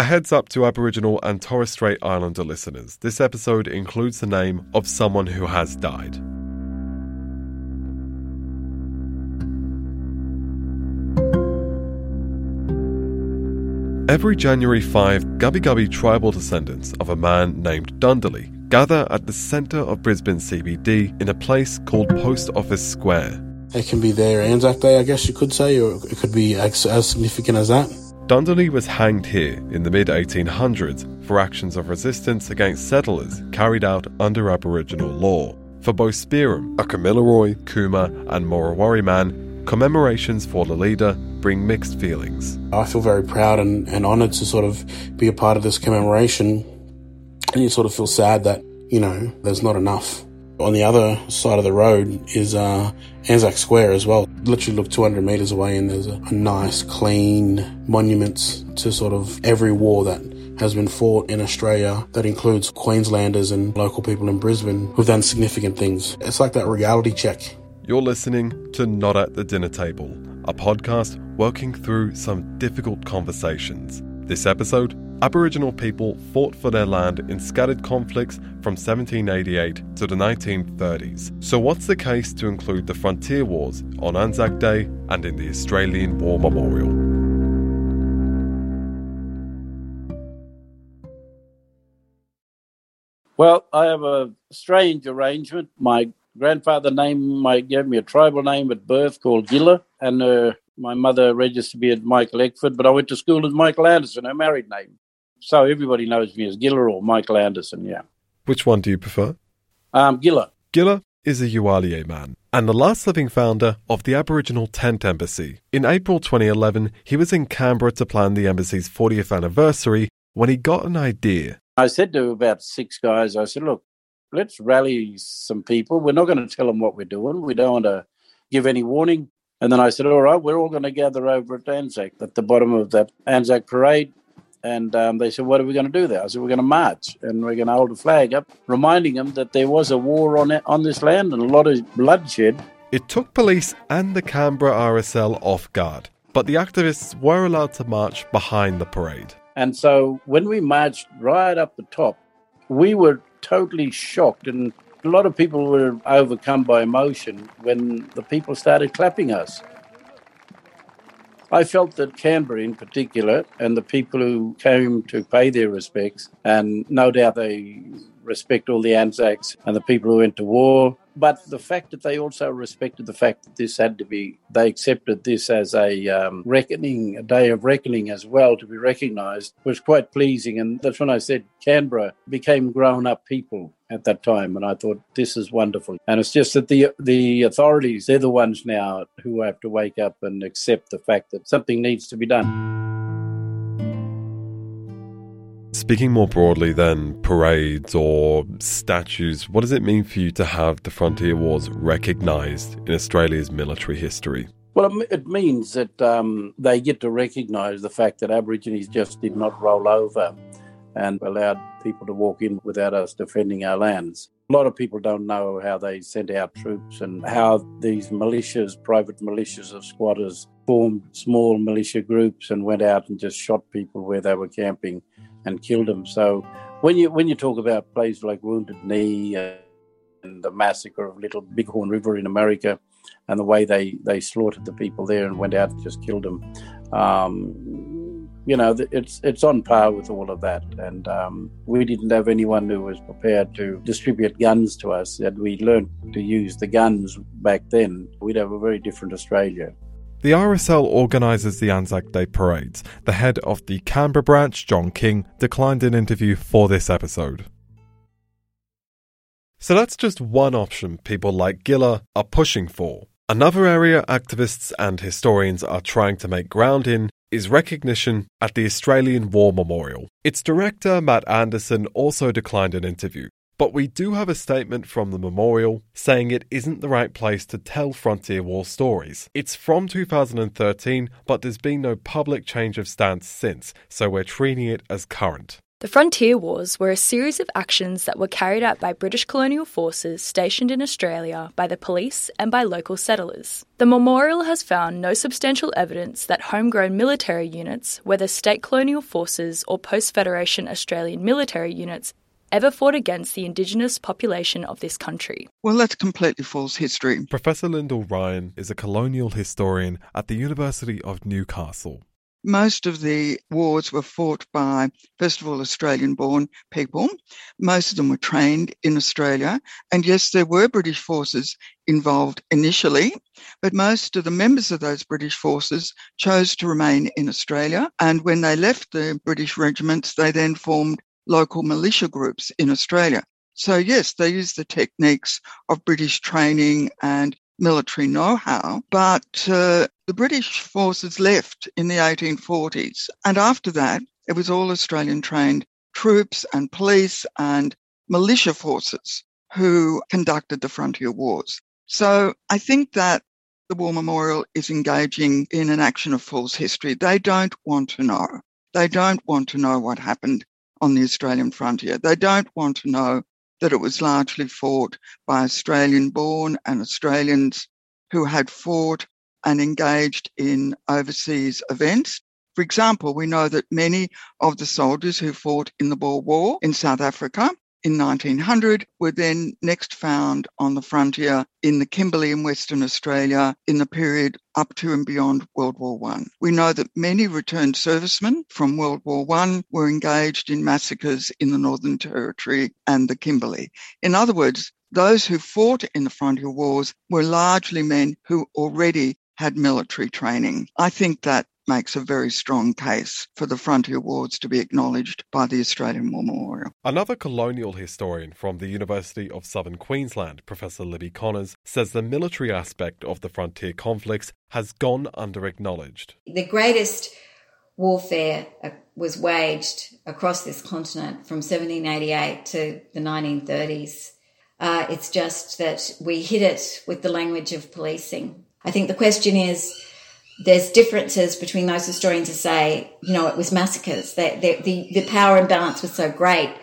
A heads up to Aboriginal and Torres Strait Islander listeners this episode includes the name of someone who has died. Every January 5, Gubbi Gubbi tribal descendants of a man named Dundalli gather at the centre of Brisbane CBD in a place called Post Office Square. It can be their Anzac Day, I guess you could say, or it could be as significant as that. Dundalli was hanged here in the mid 1800s for actions of resistance against settlers carried out under Aboriginal law. For Bo Spearim, a Kamilaroi, Cooma, and Murrawarri man, commemorations for the leader bring mixed feelings. I feel very proud and, and honoured to sort of be a part of this commemoration. And you sort of feel sad that, you know, there's not enough. On the other side of the road is uh, Anzac Square as well. Literally look 200 metres away and there's a, a nice, clean monuments to sort of every war that has been fought in Australia that includes Queenslanders and local people in Brisbane who've done significant things. It's like that reality check. You're listening to Not at the Dinner Table, a podcast working through some difficult conversations. This episode, Aboriginal people fought for their land in scattered conflicts from 1788 to the 1930s. So, what's the case to include the Frontier Wars on Anzac Day and in the Australian War Memorial? Well, I have a strange arrangement. My grandfather named my gave me a tribal name at birth called Ghillar, and uh, my mother registered me as Michael Eckford, but I went to school as Michael Anderson, her married name. So everybody knows me as Ghillar or Michael Anderson, yeah. Which one do you prefer? Um, Ghillar. Ghillar is a Euahlayi man and the last living founder of the Aboriginal Tent Embassy. In April 2011, he was in Canberra to plan the embassy's 40th anniversary when he got an idea. I said to about six guys, I said, look, let's rally some people. We're not going to tell them what we're doing. We don't want to give any warning. And then I said, all right, we're all going to gather over at Anzac, at the bottom of that Anzac parade. And um, they said, what are we going to do there? I said, we're going to march and we're going to hold a flag up, reminding them that there was a war on, it, on this land and a lot of bloodshed. It took police and the Canberra RSL off guard, but the activists were allowed to march behind the parade. And so when we marched right up the top, we were totally shocked and a lot of people were overcome by emotion when the people started clapping us. I felt that Canberra, in particular, and the people who came to pay their respects, and no doubt they respect all the Anzacs and the people who went to war, but the fact that they also respected the fact that this had to be, they accepted this as a um, reckoning, a day of reckoning as well to be recognised, was quite pleasing. And that's when I said Canberra became grown up people at that time, and I thought this is wonderful. And it's just that the the authorities they're the ones now who have to wake up and accept the fact that something needs to be done. Speaking more broadly than parades or statues, what does it mean for you to have the Frontier Wars recognised in Australia's military history? Well, it means that um, they get to recognise the fact that Aborigines just did not roll over and allowed people to walk in without us defending our lands. A lot of people don't know how they sent out troops and how these militias, private militias of squatters, formed small militia groups and went out and just shot people where they were camping and killed them. So when you when you talk about places like Wounded Knee and the massacre of Little Bighorn River in America, and the way they they slaughtered the people there and went out and just killed them, um, you know, it's it's on par with all of that. And um, we didn't have anyone who was prepared to distribute guns to us. And we learned to use the guns back then. We'd have a very different Australia. The RSL organises the Anzac Day parades. The head of the Canberra branch, John King, declined an interview for this episode. So that's just one option people like Ghillar are pushing for. Another area activists and historians are trying to make ground in is recognition at the Australian War Memorial. Its director, Matt Anderson, also declined an interview. But we do have a statement from the memorial saying it isn't the right place to tell Frontier War stories. It's from 2013, but there's been no public change of stance since, so we're treating it as current. The Frontier Wars were a series of actions that were carried out by British colonial forces stationed in Australia by the police and by local settlers. The memorial has found no substantial evidence that homegrown military units, whether state colonial forces or post Federation Australian military units, ever fought against the Indigenous population of this country. Well, that's completely false history. Professor Lyndall Ryan is a colonial historian at the University of Newcastle most of the wars were fought by, first of all, Australian born people. Most of them were trained in Australia. And yes, there were British forces involved initially, but most of the members of those British forces chose to remain in Australia. And when they left the British regiments, they then formed local militia groups in Australia. So, yes, they used the techniques of British training and military know-how, but uh, the British forces left in the 1840s. And after that, it was all Australian trained troops and police and militia forces who conducted the frontier wars. So I think that the War Memorial is engaging in an action of false history. They don't want to know. They don't want to know what happened on the Australian frontier. They don't want to know that it was largely fought by Australian born and Australians who had fought and engaged in overseas events. For example, we know that many of the soldiers who fought in the Boer War in South Africa in 1900 were then next found on the frontier in the Kimberley in Western Australia in the period up to and beyond World War I. We know that many returned servicemen from World War I were engaged in massacres in the Northern Territory and the Kimberley. In other words, those who fought in the frontier wars were largely men who already had military training. I think that makes a very strong case for the frontier wars to be acknowledged by the Australian War Memorial. Another colonial historian from the University of Southern Queensland, Professor Libby Connors, says the military aspect of the frontier conflicts has gone under acknowledged. The greatest warfare uh, was waged across this continent from 1788 to the 1930s. Uh, it's just that we hit it with the language of policing. I think the question is there's differences between those historians who say, you know, it was massacres. That the, the, power imbalance was so great.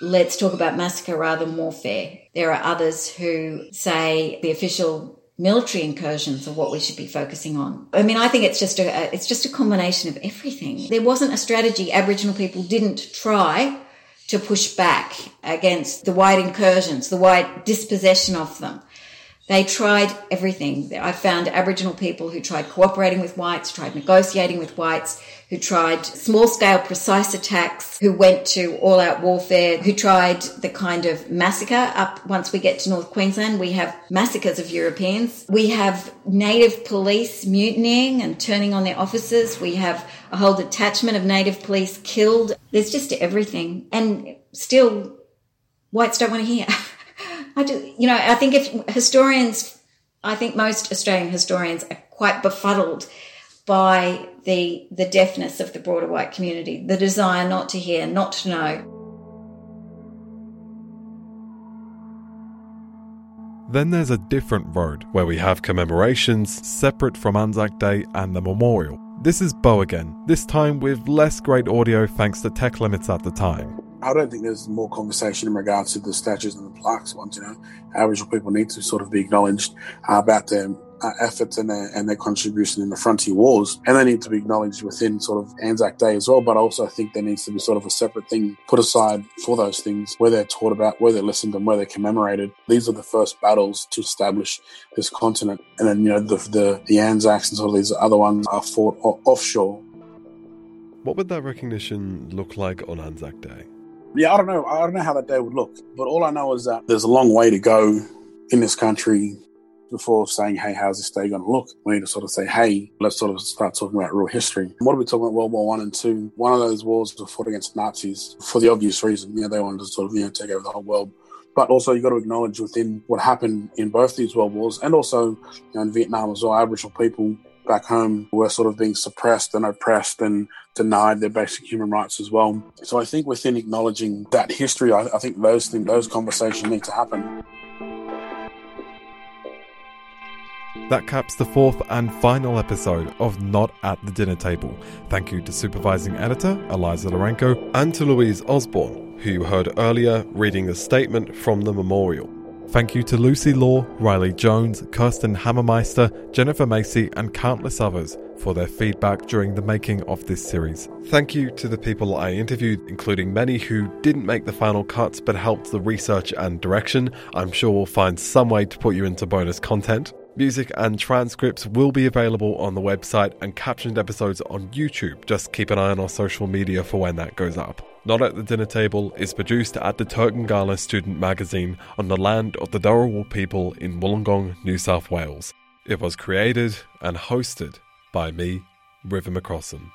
Let's talk about massacre rather than warfare. There are others who say the official military incursions are what we should be focusing on. I mean, I think it's just a it's just a combination of everything. There wasn't a strategy. Aboriginal people didn't try to push back against the white incursions, the white dispossession of them. They tried everything. I found Aboriginal people who tried cooperating with whites, tried negotiating with whites, who tried small scale precise attacks, who went to all out warfare, who tried the kind of massacre up once we get to North Queensland. We have massacres of Europeans. We have native police mutinying and turning on their officers. We have a whole detachment of native police killed. There's just everything. And still, whites don't want to hear. I just, you know, I think if historians, I think most Australian historians are quite befuddled by the the deafness of the broader white community, the desire not to hear, not to know. Then there's a different road where we have commemorations separate from Anzac Day and the memorial. This is Bo again, this time with less great audio thanks to tech limits at the time. I don't think there's more conversation in regards to the statues and the plaques ones. You know, Aboriginal people need to sort of be acknowledged uh, about their uh, efforts and their, and their contribution in the frontier wars, and they need to be acknowledged within sort of Anzac Day as well. But also, I think there needs to be sort of a separate thing put aside for those things where they're taught about, where they're listened, and where they're commemorated. These are the first battles to establish this continent, and then you know the the, the Anzacs and sort of these other ones are fought offshore. What would that recognition look like on Anzac Day? Yeah, I don't know. I don't know how that day would look, but all I know is that there's a long way to go in this country before saying, hey, how's this day going to look? We need to sort of say, hey, let's sort of start talking about real history. What are we talking about World War One and Two? One of those wars was fought against Nazis for the obvious reason. You know, they wanted to sort of, you know, take over the whole world. But also, you've got to acknowledge within what happened in both these world wars and also you know, in Vietnam as well, Aboriginal people back home were sort of being suppressed and oppressed and denied their basic human rights as well. So I think within acknowledging that history, I, I think those things, those conversations need to happen. That caps the fourth and final episode of Not at the Dinner Table. Thank you to supervising editor Eliza Lorenko and to Louise Osborne, who you heard earlier reading the statement from the memorial. Thank you to Lucy Law, Riley Jones, Kirsten Hammermeister, Jennifer Macy, and countless others for their feedback during the making of this series. Thank you to the people I interviewed, including many who didn't make the final cuts but helped the research and direction. I'm sure we'll find some way to put you into bonus content. Music and transcripts will be available on the website and captioned episodes on YouTube. Just keep an eye on our social media for when that goes up. Not at the Dinner Table is produced at the Tertangala Student Magazine on the land of the Dharawal people in Wollongong, New South Wales. It was created and hosted by me, River McCrossan.